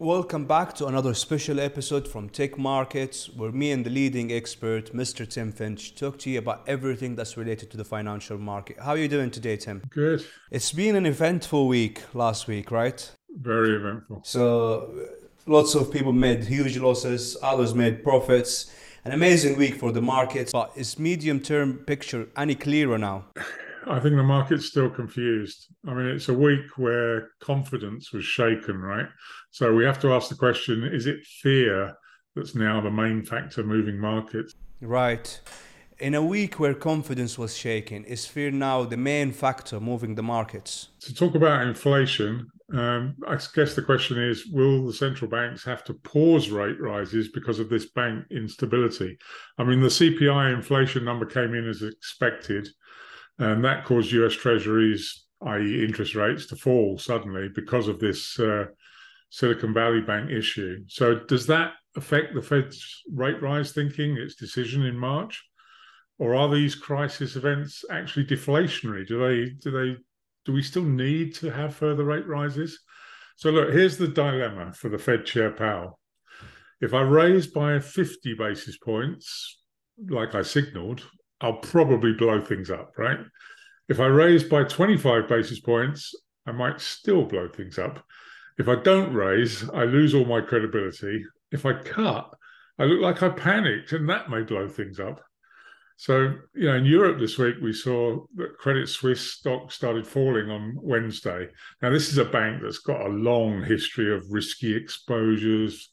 Welcome back to another special episode from TIC Markets, where me and the leading expert, Mr. Tim Finch, talk to you about everything that's related to the financial market. How are you doing today, Tim? Good. It's been an eventful week last week, right? Very eventful. So, lots of people made huge losses, others made profits. An amazing week for the markets, but is medium term picture any clearer now? I think the market's still confused. I mean, it's a week where confidence was shaken, right? So we have to ask the question is it fear that's now the main factor moving markets? Right. In a week where confidence was shaken, is fear now the main factor moving the markets? To talk about inflation, um, I guess the question is will the central banks have to pause rate rises because of this bank instability? I mean, the CPI inflation number came in as expected. And that caused US Treasuries, i.e., interest rates, to fall suddenly because of this uh, Silicon Valley Bank issue. So, does that affect the Fed's rate rise thinking, its decision in March? Or are these crisis events actually deflationary? Do they, do they, do we still need to have further rate rises? So, look, here's the dilemma for the Fed Chair Powell. If I raise by 50 basis points, like I signaled, I'll probably blow things up, right? If I raise by 25 basis points, I might still blow things up. If I don't raise, I lose all my credibility. If I cut, I look like I panicked, and that may blow things up. So, you know, in Europe this week, we saw that Credit Suisse stock started falling on Wednesday. Now, this is a bank that's got a long history of risky exposures,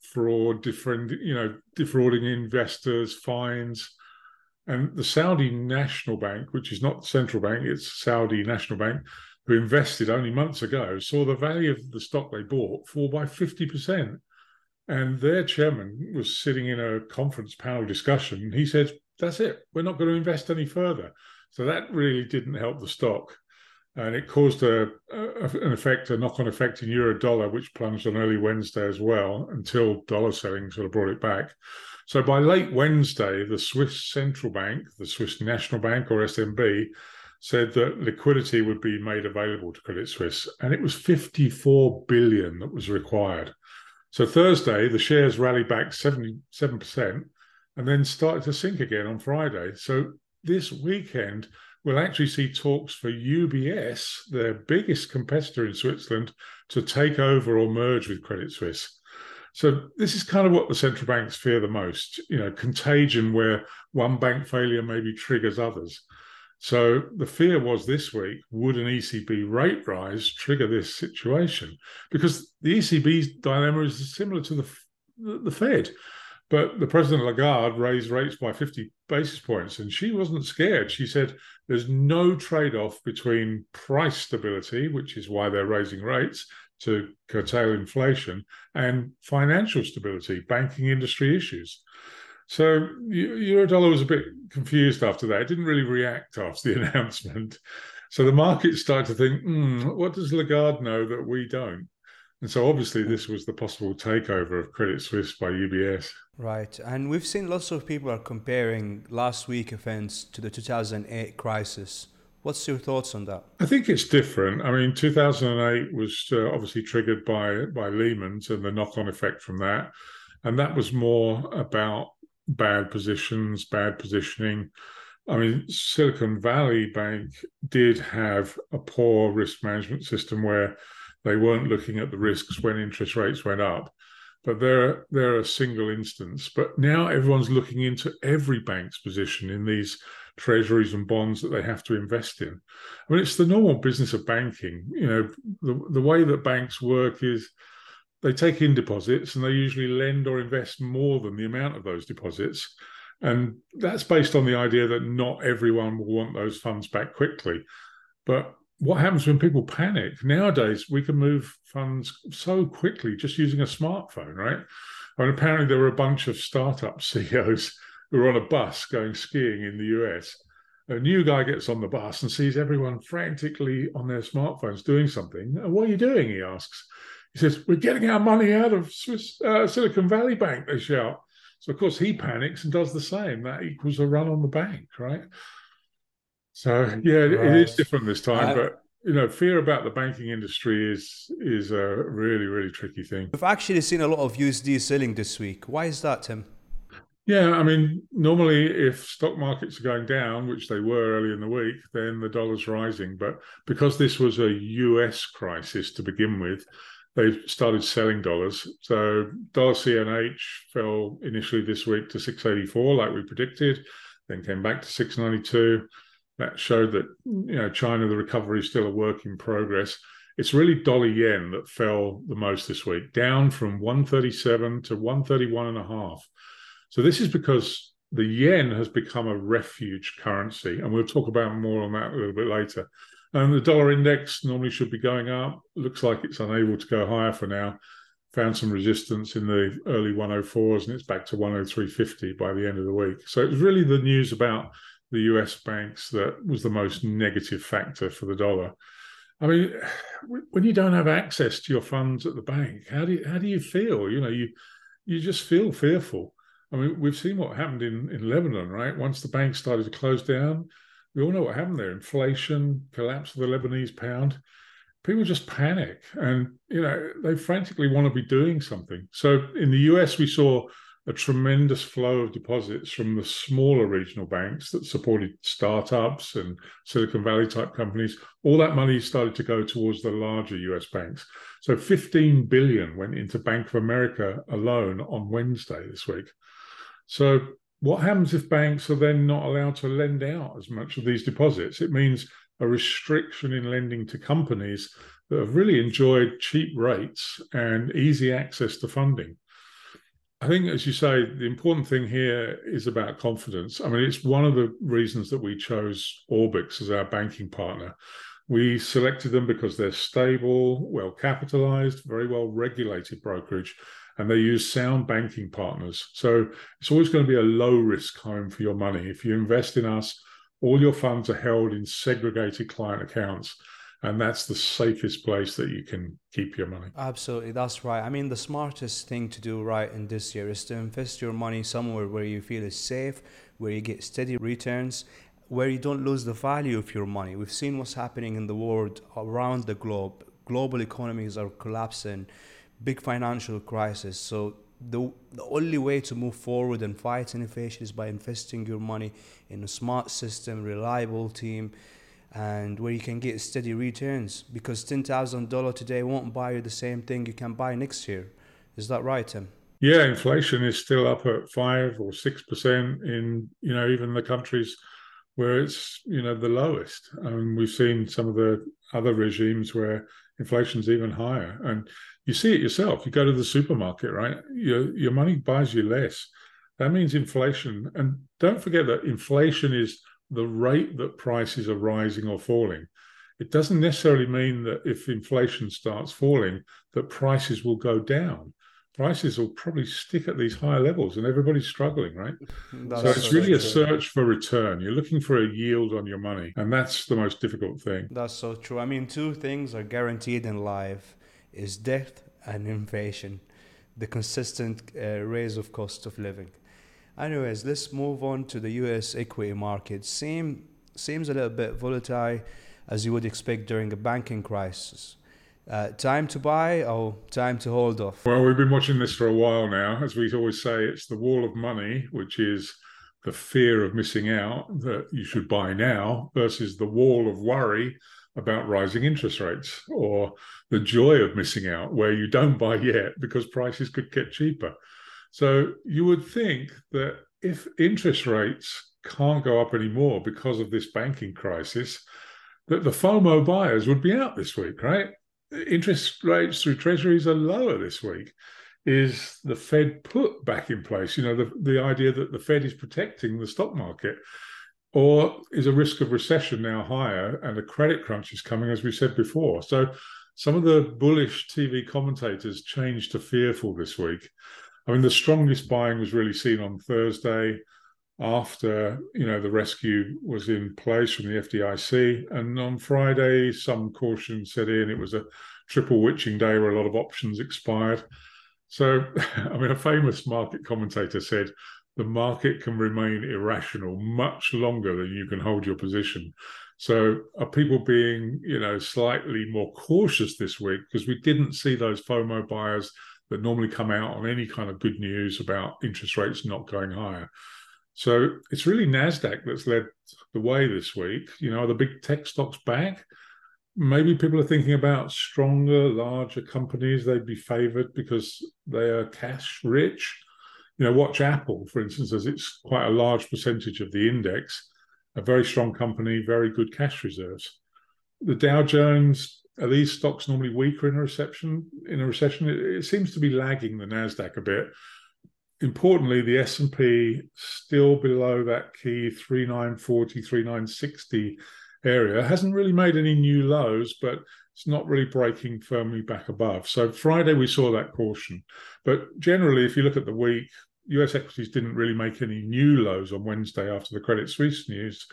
fraud, different, you know, defrauding investors, fines. And the Saudi National Bank, which is not the central bank, it's Saudi National Bank, who invested only months ago, saw the value of the stock they bought fall by 50%. And their chairman was sitting in a conference panel discussion. He said, That's it. We're not going to invest any further. So that really didn't help the stock. And it caused a, a an effect, a knock on effect in euro dollar, which plunged on early Wednesday as well until dollar selling sort of brought it back. So by late Wednesday, the Swiss central bank, the Swiss National Bank or SNB, said that liquidity would be made available to Credit Suisse, and it was 54 billion that was required. So Thursday, the shares rallied back 77% and then started to sink again on Friday. So this weekend, we'll actually see talks for UBS, their biggest competitor in Switzerland, to take over or merge with Credit Suisse. So this is kind of what the central banks fear the most, you know, contagion where one bank failure maybe triggers others. So the fear was this week, would an ECB rate rise trigger this situation? Because the ECB's dilemma is similar to the, the Fed. But the President Lagarde raised rates by 50 basis points, and she wasn't scared. She said there's no trade off between price stability, which is why they're raising rates, to curtail inflation and financial stability, banking industry issues. So Eurodollar was a bit confused after that. It didn't really react after the announcement. So the market started to think, mm, what does Lagarde know that we don't? And so obviously this was the possible takeover of Credit Suisse by UBS. Right. And we've seen lots of people are comparing last week events to the 2008 crisis. What's your thoughts on that? I think it's different. I mean, 2008 was uh, obviously triggered by by Lehman's and the knock-on effect from that, and that was more about bad positions, bad positioning. I mean, Silicon Valley Bank did have a poor risk management system where they weren't looking at the risks when interest rates went up. But they're they're a single instance. But now everyone's looking into every bank's position in these treasuries and bonds that they have to invest in. I mean, it's the normal business of banking. You know, the, the way that banks work is they take in deposits and they usually lend or invest more than the amount of those deposits. And that's based on the idea that not everyone will want those funds back quickly. But what happens when people panic? Nowadays, we can move funds so quickly just using a smartphone, right? Mean, apparently, there were a bunch of startup CEOs who were on a bus going skiing in the US. A new guy gets on the bus and sees everyone frantically on their smartphones doing something. What are you doing? He asks. He says, We're getting our money out of Swiss, uh, Silicon Valley Bank, they shout. So, of course, he panics and does the same. That equals a run on the bank, right? So, yeah, right. it is different this time. but you know, fear about the banking industry is is a really really tricky thing. We've actually seen a lot of USD selling this week. Why is that, Tim? Yeah, I mean, normally if stock markets are going down, which they were early in the week, then the dollar's rising. But because this was a US crisis to begin with, they've started selling dollars. So dollar CNH fell initially this week to 684, like we predicted, then came back to 692. That showed that you know China, the recovery is still a work in progress. It's really dollar yen that fell the most this week, down from 137 to 131 and a half. So this is because the yen has become a refuge currency, and we'll talk about more on that a little bit later. And the dollar index normally should be going up. Looks like it's unable to go higher for now. Found some resistance in the early 104s, and it's back to 103.50 by the end of the week. So it was really the news about the US banks that was the most negative factor for the dollar. I mean, when you don't have access to your funds at the bank, how do you, how do you feel? You know, you you just feel fearful. I mean, we've seen what happened in, in Lebanon, right? Once the banks started to close down, we all know what happened there inflation, collapse of the Lebanese pound. People just panic and, you know, they frantically want to be doing something. So in the US, we saw a tremendous flow of deposits from the smaller regional banks that supported startups and Silicon Valley type companies. All that money started to go towards the larger US banks. So 15 billion went into Bank of America alone on Wednesday this week. So, what happens if banks are then not allowed to lend out as much of these deposits? It means a restriction in lending to companies that have really enjoyed cheap rates and easy access to funding. I think, as you say, the important thing here is about confidence. I mean, it's one of the reasons that we chose Orbex as our banking partner. We selected them because they're stable, well capitalized, very well regulated brokerage, and they use sound banking partners. So it's always going to be a low risk home for your money. If you invest in us, all your funds are held in segregated client accounts. And that's the safest place that you can keep your money. Absolutely, that's right. I mean, the smartest thing to do right in this year is to invest your money somewhere where you feel is safe, where you get steady returns, where you don't lose the value of your money. We've seen what's happening in the world around the globe. Global economies are collapsing big financial crisis. So the, the only way to move forward and fight inflation is by investing your money in a smart system, reliable team, and where you can get steady returns. Because ten thousand dollar today won't buy you the same thing you can buy next year. Is that right, Tim? Yeah, inflation is still up at five or six percent in you know even the countries where it's you know the lowest. And we've seen some of the other regimes where inflation's even higher. And you see it yourself. You go to the supermarket, right? Your your money buys you less. That means inflation. And don't forget that inflation is the rate that prices are rising or falling. It doesn't necessarily mean that if inflation starts falling, that prices will go down. Prices will probably stick at these higher levels and everybody's struggling, right? That's so it's really a search for return. You're looking for a yield on your money, and that's the most difficult thing. That's so true. I mean, two things are guaranteed in life is death and inflation, the consistent uh, raise of cost of living. Anyways, let's move on to the US equity market. Same, seems a little bit volatile as you would expect during a banking crisis. Uh, time to buy or time to hold off? Well, we've been watching this for a while now. As we always say, it's the wall of money, which is the fear of missing out that you should buy now, versus the wall of worry about rising interest rates or the joy of missing out where you don't buy yet because prices could get cheaper. So you would think that if interest rates can't go up anymore because of this banking crisis, that the FOMO buyers would be out this week, right? interest rates through treasuries are lower this week. Is the Fed put back in place? You know, the, the idea that the Fed is protecting the stock market, or is a risk of recession now higher and a credit crunch is coming, as we said before? So some of the bullish TV commentators changed to fearful this week. I mean, the strongest buying was really seen on Thursday after you know the rescue was in place from the FDIC, and on Friday some caution set in. It was a triple witching day where a lot of options expired. So, I mean, a famous market commentator said the market can remain irrational much longer than you can hold your position. So are people being, you know, slightly more cautious this week because we didn't see those FOMO buyers that normally come out on any kind of good news about interest rates not going higher. So it's really Nasdaq that's led the way this week. You know, the big tech stocks back. Maybe people are thinking about stronger, larger companies. They'd be favored because they are cash rich. You know, watch Apple, for instance, as it's quite a large percentage of the index a very strong company, very good cash reserves. The Dow Jones, are these stocks normally weaker in a recession? In a recession, it, it seems to be lagging the Nasdaq a bit. Importantly, the S&P still below that key 3940, 3960 area. hasn't really made any new lows, but it's not really breaking firmly back above. So Friday we saw that caution. But generally, if you look at the week, US equities didn't really make any new lows on Wednesday after the Credit Suisse news,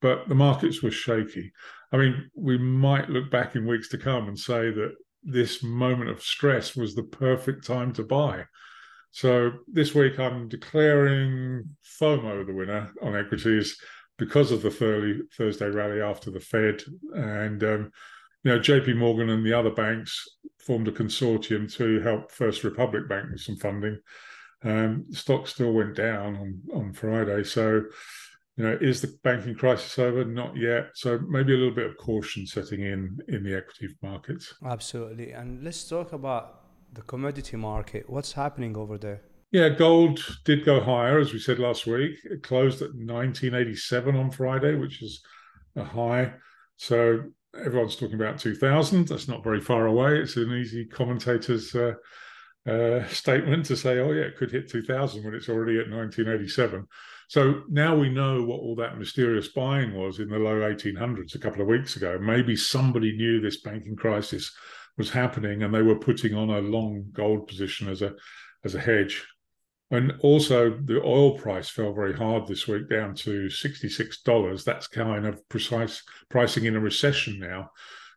but the markets were shaky. I mean, we might look back in weeks to come and say that this moment of stress was the perfect time to buy. So this week I'm declaring FOMO the winner on equities because of the Thursday rally after the Fed. And, um, you know, JP Morgan and the other banks formed a consortium to help First Republic Bank with some funding. Um, stock still went down on, on Friday. So, you know, is the banking crisis over? Not yet. So maybe a little bit of caution setting in in the equity markets. Absolutely. And let's talk about the commodity market. What's happening over there? Yeah, gold did go higher, as we said last week. It closed at 1987 on Friday, which is a high. So everyone's talking about 2000. That's not very far away. It's an easy commentator's uh, uh, statement to say, oh, yeah, it could hit 2000 when it's already at 1987. So now we know what all that mysterious buying was in the low 1800s a couple of weeks ago. Maybe somebody knew this banking crisis was happening and they were putting on a long gold position as a as a hedge. And also the oil price fell very hard this week down to $66. That's kind of precise pricing in a recession now.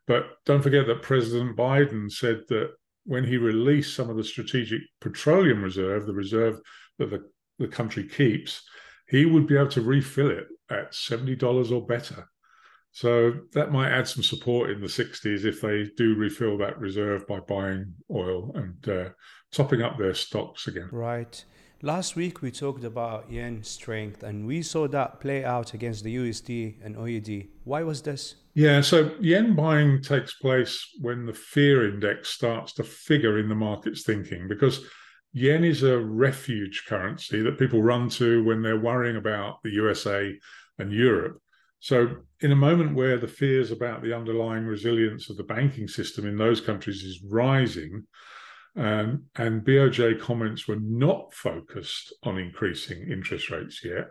But don't forget that President Biden said that when he released some of the strategic petroleum reserve, the reserve that the, the country keeps, he would be able to refill it at $70 or better. So that might add some support in the 60s if they do refill that reserve by buying oil and uh, topping up their stocks again. Right. Last week we talked about yen strength and we saw that play out against the USD and AUD. Why was this? Yeah, so yen buying takes place when the fear index starts to figure in the market's thinking because yen is a refuge currency that people run to when they're worrying about the USA and Europe. So, in a moment where the fears about the underlying resilience of the banking system in those countries is rising, um, and BOJ comments were not focused on increasing interest rates yet,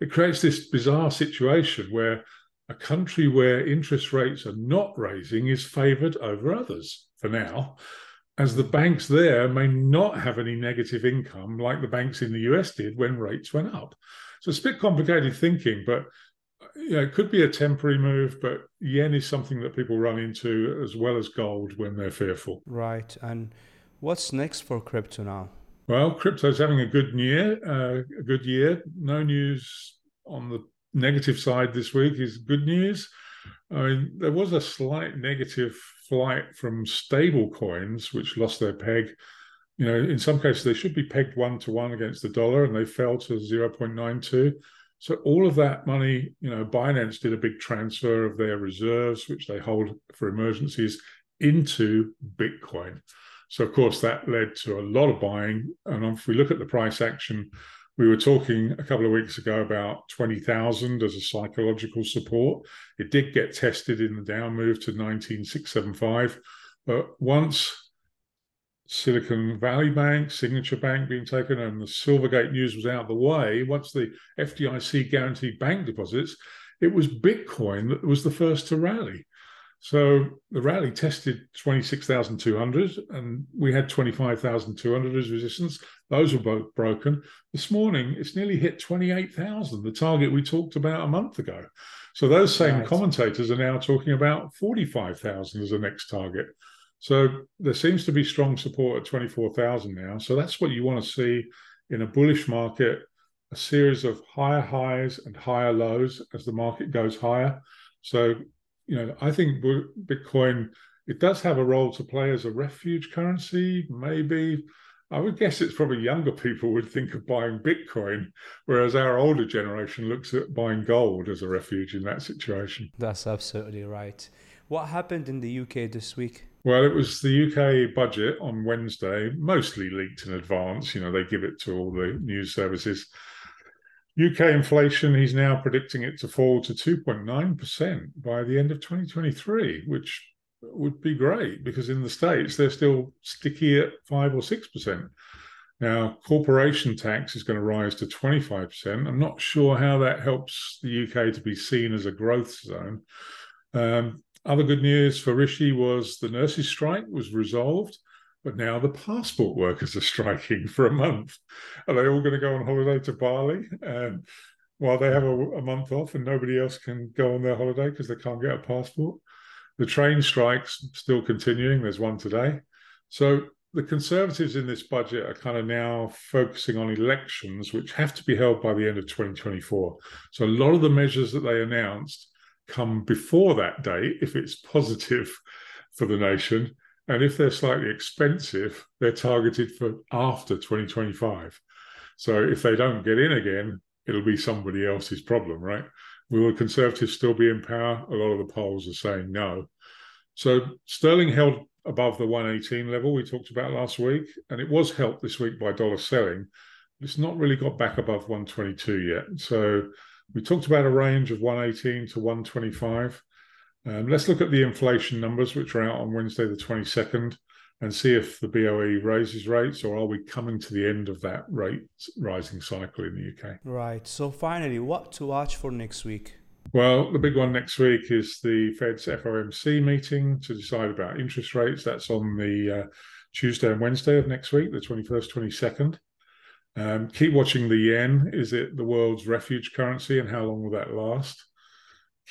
it creates this bizarre situation where a country where interest rates are not raising is favored over others for now, as the banks there may not have any negative income like the banks in the US did when rates went up. So it's a bit complicated thinking, but it could be a temporary move, but yen is something that people run into as well as gold when they're fearful. Right. And what's next for crypto now? Well, crypto's having a good year. Uh, a good year. No news on the negative side this week is good news. I mean, there was a slight negative flight from stable coins, which lost their peg. You know, in some cases, they should be pegged one to one against the dollar, and they fell to 0.92. So all of that money, you know, Binance did a big transfer of their reserves, which they hold for emergencies, into Bitcoin. So of course that led to a lot of buying. And if we look at the price action we were talking a couple of weeks ago about 20,000 as a psychological support. It did get tested in the down move to 19,675. But once Silicon Valley Bank, Signature Bank being taken, and the Silvergate news was out of the way, once the FDIC guaranteed bank deposits, it was Bitcoin that was the first to rally. So the rally tested 26,200 and we had 25,200 as resistance. Those were both broken. This morning, it's nearly hit 28,000, the target we talked about a month ago. So those same right. commentators are now talking about 45,000 as the next target. So there seems to be strong support at 24,000 now. So that's what you want to see in a bullish market a series of higher highs and higher lows as the market goes higher. So, you know, I think Bitcoin it does have a role to play as a refuge currency, maybe. I would guess it's probably younger people would think of buying Bitcoin, whereas our older generation looks at buying gold as a refuge in that situation. That's absolutely right. What happened in the UK this week? Well, it was the UK budget on Wednesday, mostly leaked in advance. You know, they give it to all the news services. UK inflation, he's now predicting it to fall to 2.9% by the end of 2023, which would be great because in the States, they're still sticky at 5 or 6%. Now, corporation tax is going to rise to 25%. I'm not sure how that helps the UK to be seen as a growth zone. Um, other good news for Rishi was the nurses' strike was resolved, but now the passport workers are striking for a month. Are they all going to go on holiday to Bali? And while they have a, a month off and nobody else can go on their holiday because they can't get a passport. The train strikes still continuing. There's one today. So the Conservatives in this budget are kind of now focusing on elections, which have to be held by the end of 2024. So a lot of the measures that they announced come before that date if it's positive for the nation. And if they're slightly expensive, they're targeted for after 2025. So if they don't get in again, it'll be somebody else's problem, right? Will the Conservatives still be in power? A lot of the polls are saying no. So sterling held above the 118 level we talked about last week, and it was helped this week by dollar selling. It's not really got back above 122 yet. So we talked about a range of 118 to 125. Um, let's look at the inflation numbers, which are out on Wednesday, the 22nd, and see if the BOE raises rates or are we coming to the end of that rate rising cycle in the UK? Right. So, finally, what to watch for next week? Well, the big one next week is the Fed's FOMC meeting to decide about interest rates. That's on the uh, Tuesday and Wednesday of next week, the 21st, 22nd. Um, keep watching the yen. Is it the world's refuge currency, and how long will that last?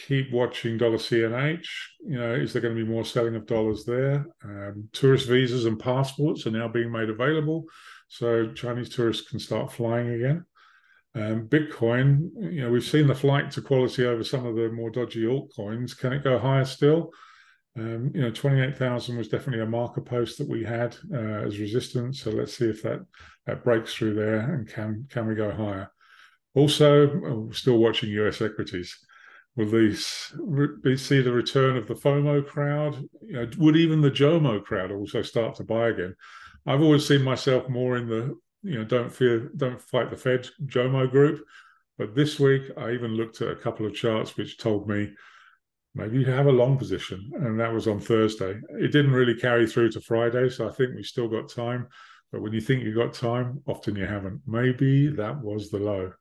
Keep watching dollar CNH. You know, is there going to be more selling of dollars there? Um, tourist visas and passports are now being made available, so Chinese tourists can start flying again. Um, Bitcoin, you know, we've seen the flight to quality over some of the more dodgy altcoins. Can it go higher still? Um, you know, 28,000 was definitely a marker post that we had uh, as resistance. So let's see if that, that breaks through there and can can we go higher. Also, oh, still watching US equities. Will these re- see the return of the FOMO crowd? You know, would even the JOMO crowd also start to buy again? I've always seen myself more in the you know don't fear, don't fight the Fed JOMO group. But this week, I even looked at a couple of charts which told me maybe you have a long position, and that was on Thursday. It didn't really carry through to Friday, so I think we still got time. But when you think you've got time, often you haven't. Maybe that was the low.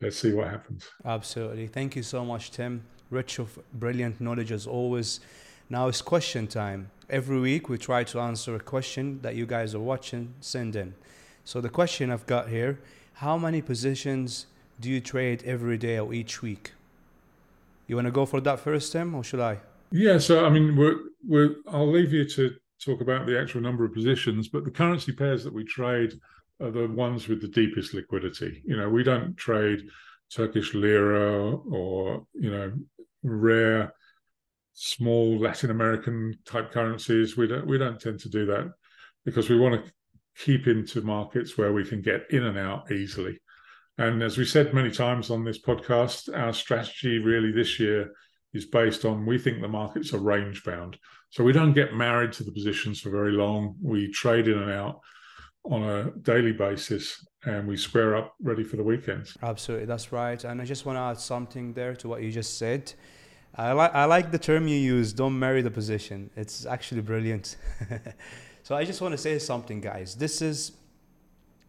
Let's see what happens. Absolutely. Thank you so much, Tim. Rich of brilliant knowledge as always. Now it's question time. Every week we try to answer a question that you guys are watching. Send in. So the question I've got here: How many positions do you trade every day or each week? You want to go for that first, Tim, or should I? Yeah, so I mean, we're, we're, I'll leave you to talk about the actual number of positions, but the currency pairs that we trade are the ones with the deepest liquidity. You know, we don't trade Turkish lira or you know rare small Latin American type currencies. We don't we don't tend to do that because we want to keep into markets where we can get in and out easily. And as we said many times on this podcast, our strategy really this year is based on we think the markets are range bound. So we don't get married to the positions for very long. We trade in and out on a daily basis and we square up ready for the weekends. Absolutely, that's right. And I just want to add something there to what you just said. I like I like the term you use, don't marry the position. It's actually brilliant. so I just want to say something guys. This is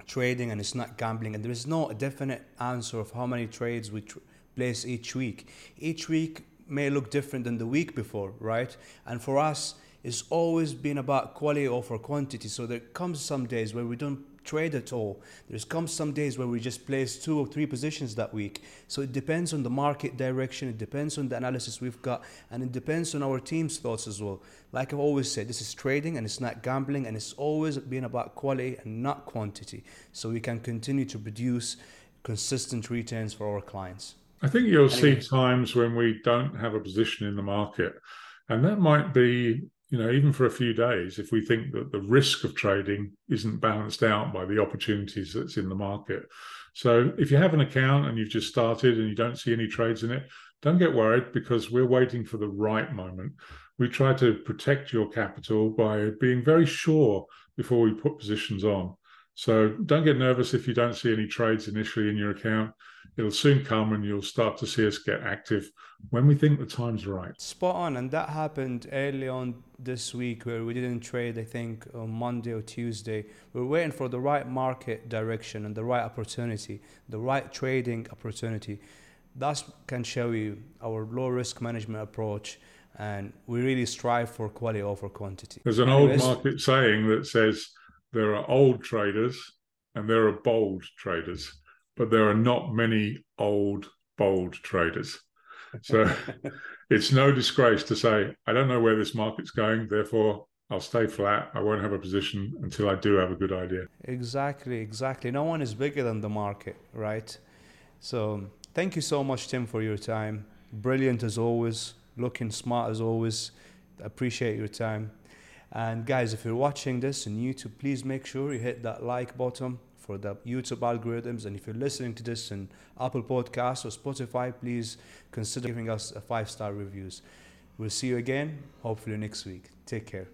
trading and it's not gambling and there is no definite answer of how many trades we tr- place each week each week may look different than the week before right and for us it's always been about quality over quantity so there comes some days where we don't trade at all. There's come some days where we just place two or three positions that week. So it depends on the market direction, it depends on the analysis we've got, and it depends on our team's thoughts as well. Like I've always said, this is trading and it's not gambling, and it's always been about quality and not quantity. So we can continue to produce consistent returns for our clients. I think you'll anyway. see times when we don't have a position in the market, and that might be you know, even for a few days, if we think that the risk of trading isn't balanced out by the opportunities that's in the market. So if you have an account and you've just started and you don't see any trades in it, don't get worried because we're waiting for the right moment. We try to protect your capital by being very sure before we put positions on. So don't get nervous if you don't see any trades initially in your account. It'll soon come and you'll start to see us get active when we think the time's right. Spot on. And that happened early on this week where we didn't trade, I think, on Monday or Tuesday. We we're waiting for the right market direction and the right opportunity, the right trading opportunity. That can show you our low risk management approach. And we really strive for quality over quantity. There's an Anyways, old market saying that says there are old traders and there are bold traders, but there are not many old, bold traders. So it's no disgrace to say, I don't know where this market's going, therefore I'll stay flat. I won't have a position until I do have a good idea. Exactly, exactly. No one is bigger than the market, right? So thank you so much, Tim, for your time. Brilliant as always, looking smart as always. Appreciate your time. And guys, if you're watching this on YouTube, please make sure you hit that like button for the YouTube algorithms. And if you're listening to this on Apple Podcasts or Spotify, please consider giving us a five star reviews. We'll see you again, hopefully next week. Take care.